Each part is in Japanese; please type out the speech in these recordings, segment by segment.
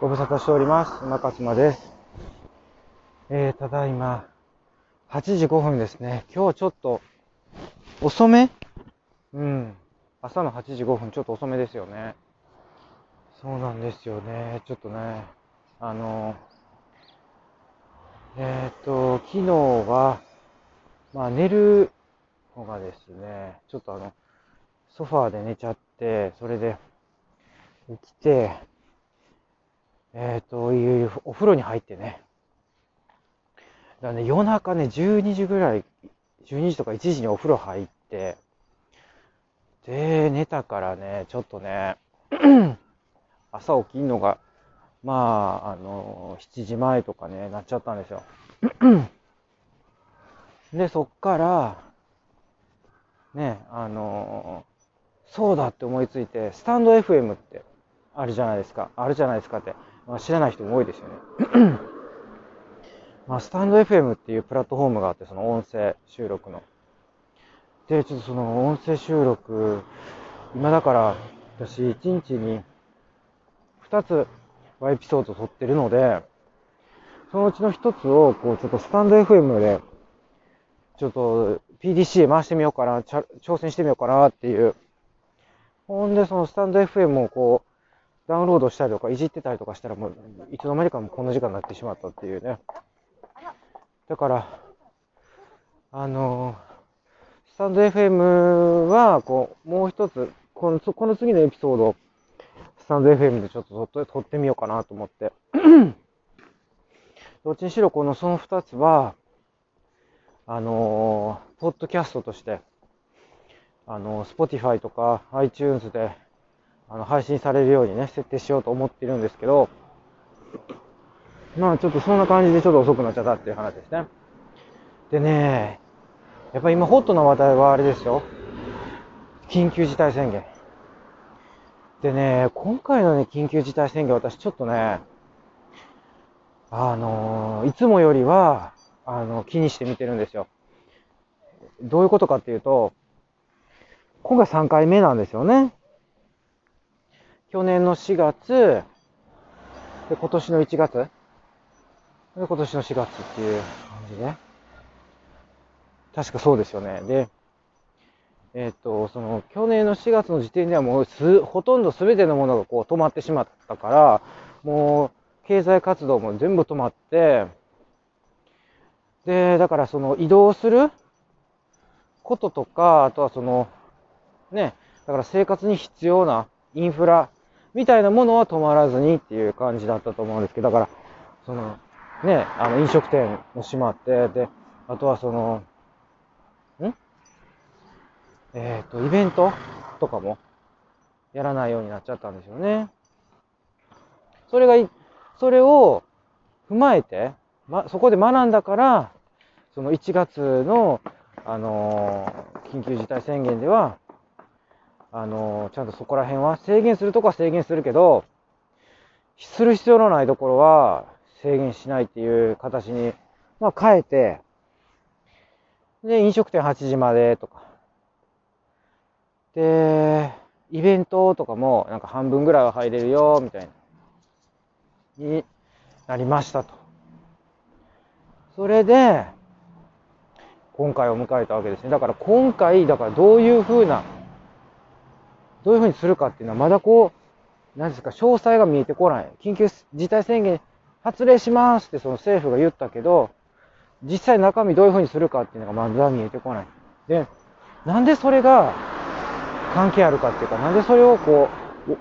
ご無沙汰しております。馬勝間です。えー、ただいま、8時5分ですね。今日ちょっと、遅め？うん。朝の8時5分、ちょっと遅めですよね。そうなんですよね。ちょっとね、あの、えっ、と、昨日は、まあ寝るのがですね、ちょっとあの、ソファーで寝ちゃって、それで起きて、えっ、と、いうお風呂に入ってね。だね、夜中ね、12時ぐらい、12時とか1時にお風呂入って、で、寝たからね、ちょっとね、朝起きんのが、まあ、あの、7時前とかね、なっちゃったんですよ。で、そっから、ね、あの、そうだって思いついて、スタンド FM ってあるじゃないですか。あるじゃないですかって。まあ、知らない人も多いですよね。まあ、スタンド FM っていうプラットフォームがあって、その音声収録の。で、ちょっとその音声収録、今だから、私1日に2つエピソード撮ってるので、そのうちの1つを、こう、ちょっとスタンド FM で、ちょっと PDC 回してみようかな、挑戦してみようかなっていう。ほんで、そのスタンド FM をこう、ダウンロードしたりとか、いじってたりとかしたら、もう、いつの間にかもこんな時間になってしまったっていうね。だから、あのスタンド FM は、こう、もう一つ、この、この次のエピソード、スタンド FM でちょっと撮って撮ってみようかなと思って。どっちにしろ、この、その二つは、あのポッドキャストとして、あの Spotify とか iTunes で、あの、配信されるようにね、設定しようと思ってるんですけど、まあちょっとそんな感じでちょっと遅くなっちゃったっていう話ですね。でね、やっぱり今ホットな話題はあれですよ。緊急事態宣言。でね、今回のね、緊急事態宣言私ちょっとね、あのいつもよりは、あの、気にして見てるんですよ。どういうことかっていうと、今回3回目なんですよね。去年の4月、で、今年の1月、で、今年の4月っていう感じで。確かそうですよね。で、えっ、と、その、去年の4月の時点ではもうす、ほとんど全てのものがこう止まってしまったから、もう、経済活動も全部止まって、で、だからその移動することとか、あとはその、ね、だから生活に必要なインフラみたいなものは止まらずにっていう感じだったと思うんですけど、だから、その、ね、あの飲食店も閉まって、で、あとはその、ん？えっ、と、イベントとかもやらないようになっちゃったんですよね。それがい、それを踏まえて、ま、そこで学んだから、その1月の、あのー緊急事態宣言では、あのちゃんとそこら辺は制限するとこは制限するけど、する必要のないところは制限しないっていう形に、まあ、変えて、で、飲食店8時までとか。で、イベントとかもなんか半分ぐらいは入れるよ、みたいな、になりましたと。それで、今回を迎えたわけですね。だから今回、だからどういうふうな、どういうふうにするかっていうのはまだこう、何ですか、詳細が見えてこない。緊急事態宣言発令しますってその政府が言ったけど、実際中身どういうふうにするかっていうのがまだ見えてこない。で、なんでそれが関係あるかっていうか、なんでそれをこう、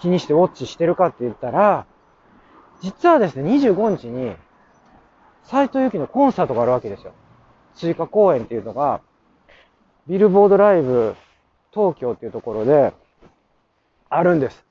気にしてウォッチしてるかって言ったら、実はですね、25日に、斎藤由貴のコンサートがあるわけですよ。追加公演っていうのが、ビルボードライブ東京っていうところで、あるんです。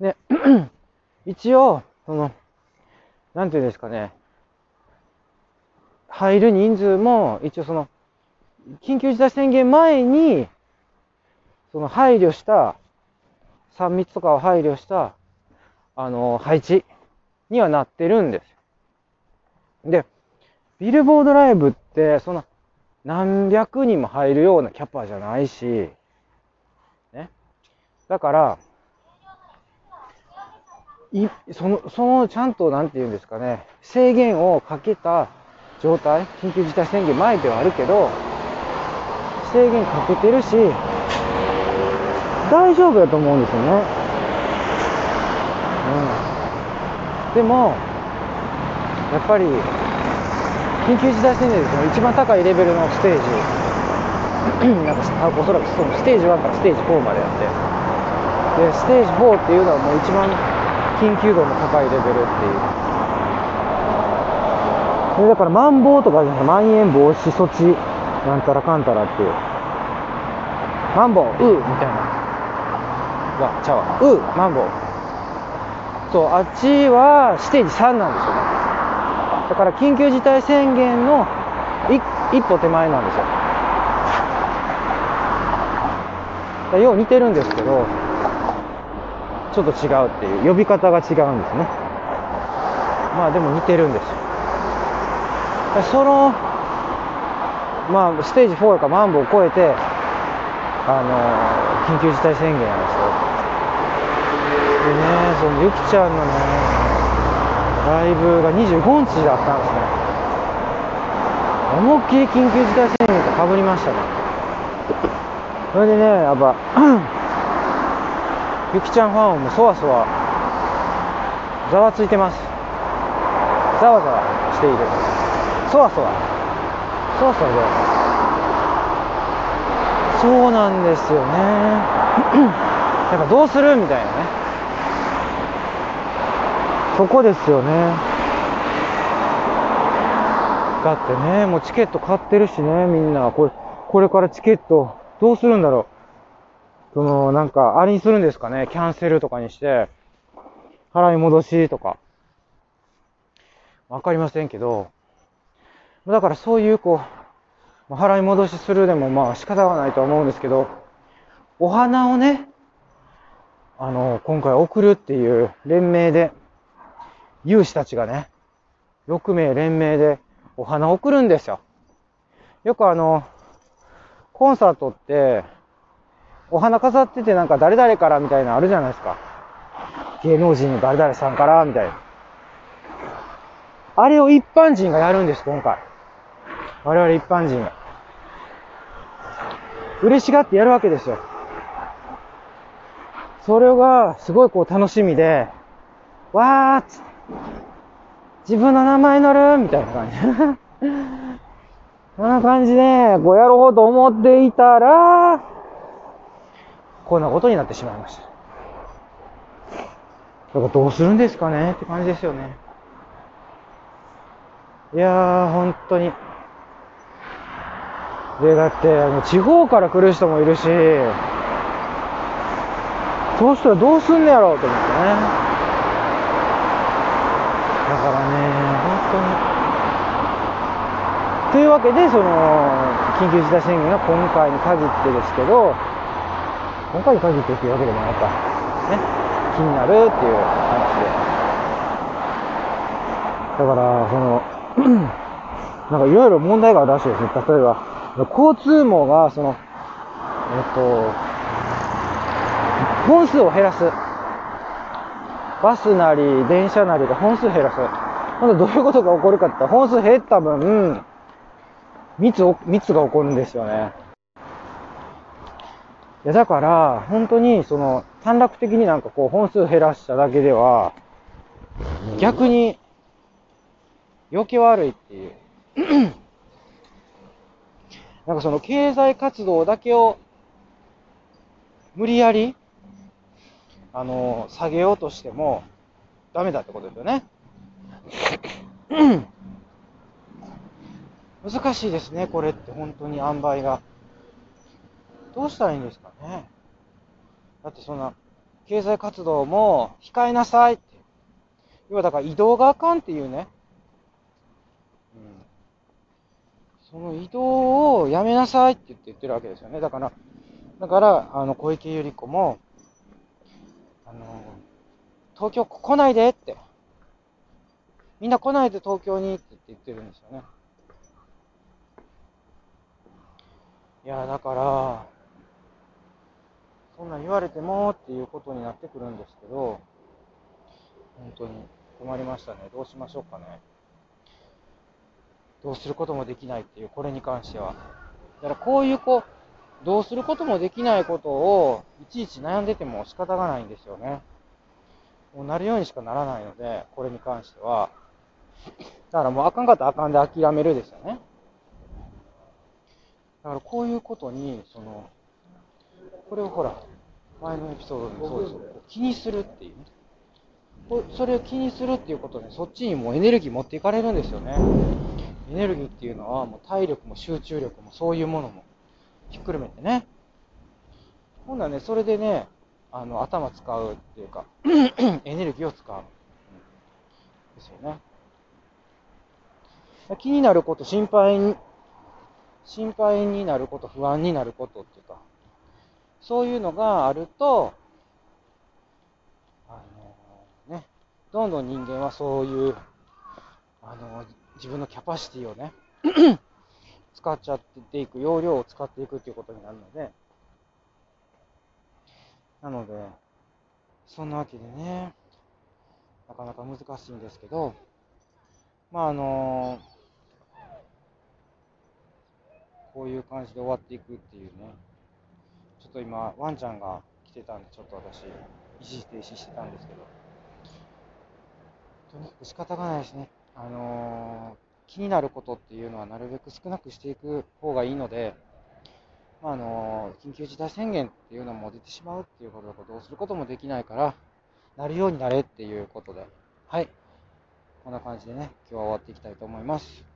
で、一応、その、なんていうんですかね、入る人数も、一応その、緊急事態宣言前に、その配慮した、3密とかを配慮した、あの、配置にはなってるんです。で、ビルボードライブって、そんな、何百人も入るようなキャパじゃないし、ね。だから、いその、その、ちゃんと、なんて言うんですかね、制限をかけた状態、緊急事態宣言前ではあるけど、制限かけてるし、大丈夫だと思うんですよね。うん。でも、やっぱり、緊急事態宣言でその一番高いレベルのステージ、なんかおそらくそのステージ1からステージ4までやって、で、ステージ4っていうのはもう一番緊急度の高いレベルっていう。で、だから、マンボウとかじゃなくて、まん延防止措置、なんたらかんたらっていう。マンボウ、みたいな。わ、ちゃうわ。うー、マンボウ。そう、あっちはステージ3なんですよね。だから、緊急事態宣言の一歩手前なんですよ。よう似てるんですけど、ちょっと違うっていう呼び方が違うんですね。まあでも似てるんですよ。そのまあステージ4かマンボを超えてあの緊急事態宣言なんですよでねそのゆきちゃんのねライブが25日だったんですね。思いっきり緊急事態宣言とかぶりましたね。それでねやっぱゆきちゃんファンもそわそわざわついてます。ざわざわしている。そわそわ。そわそわで。そうなんですよね。やっぱどうする？みたいなね。そこですよね。だってねもうチケット買ってるしねみんな。これこれからチケットどうするんだろう。その、なんか、あれにするんですかね？キャンセルとかにして、払い戻しとか。わかりませんけど、だからそういう、こう、払い戻しするでもまあ仕方がないとは思うんですけど、お花をね、あの、今回送るっていう連名で、有志たちがね、6名連名でお花を送るんですよ。よくあの、コンサートって、お花飾っててなんか誰々からみたいなのあるじゃないですか。芸能人の誰々さんからみたいな。あれを一般人がやるんです、今回。我々一般人が。嬉しがってやるわけですよ。それが、すごいこう楽しみで、わーっつ自分の名前乗るみたいな感じ。そんな感じで、こうやろうと思っていたら、こんなことになってしまいました。だからどうするんですかね？って感じですよね。いやー、本当に。で、だって、あの、地方から来る人もいるし、そうしたらどうすんねやろうと思ってね。だからね、本当に。というわけで、その、緊急事態宣言が今回に限ってですけど、今回に限ってっていうわけでもないか。ね。気になるっていう話で。だから、その、なんかいろいろ問題があるらしいですね。例えば、交通網が、その、えっと、本数を減らす。バスなり、電車なりで本数減らす。今度どういうことが起こるかって本数減った分、密、密が起こるんですよね。いや、だから、本当に、その、短絡的になんかこう、本数減らしただけでは、逆に、余計悪いっていう。なんかその経済活動だけを無理やり、あの、下げようとしてもダメだってことですよね。難しいですね、これって本当に塩梅が。どうしたらいいんですかね。だってそんな、経済活動も控えなさいって。要はだから移動があかんっていうね。うん。その移動をやめなさいって言って言ってるわけですよね。だから、だから、あの、小池百合子も、あの、東京来ないでって。みんな来ないで東京にって言ってるんですよね。いや、だから、そんなん言われてもっていうことになってくるんですけど、本当に困りましたね。どうしましょうかね。どうすることもできないっていう、これに関しては。だからこういうこう、どうすることもできないことを、いちいち悩んでても仕方がないんですよね。もうなるようにしかならないので、これに関しては。だからもうあかんかったらあかんで諦めるですよね。だからこういうことに、その、これをほら、前のエピソードでもそうですよ。気にするっていうね。それを気にするっていうことで、そっちにもうエネルギー持っていかれるんですよね。エネルギーっていうのは、もう体力も集中力もそういうものもひっくるめてね。ほんならね、それでね、あの、頭使うっていうか、エネルギーを使う。うん、ですよね。気になること、心配に、心配になること、不安になることっていうか、そういうのがあると、あのね、どんどん人間はそういう、あの、自分のキャパシティをね、使っちゃっていく、容量を使っていくっていうことになるので、なので、そんなわけでね、なかなか難しいんですけど、まああのこういう感じで終わっていくっていうね、と今、ワンちゃんが来てたんで、ちょっと私、一時停止してたんですけど、とにかく仕方がないですね。あのー、気になることっていうのはなるべく少なくしていく方がいいので、まあ、あのー、緊急事態宣言っていうのも出てしまうっていうことだとどうすることもできないから、なるようになれっていうことで、はい。こんな感じでね、今日は終わっていきたいと思います。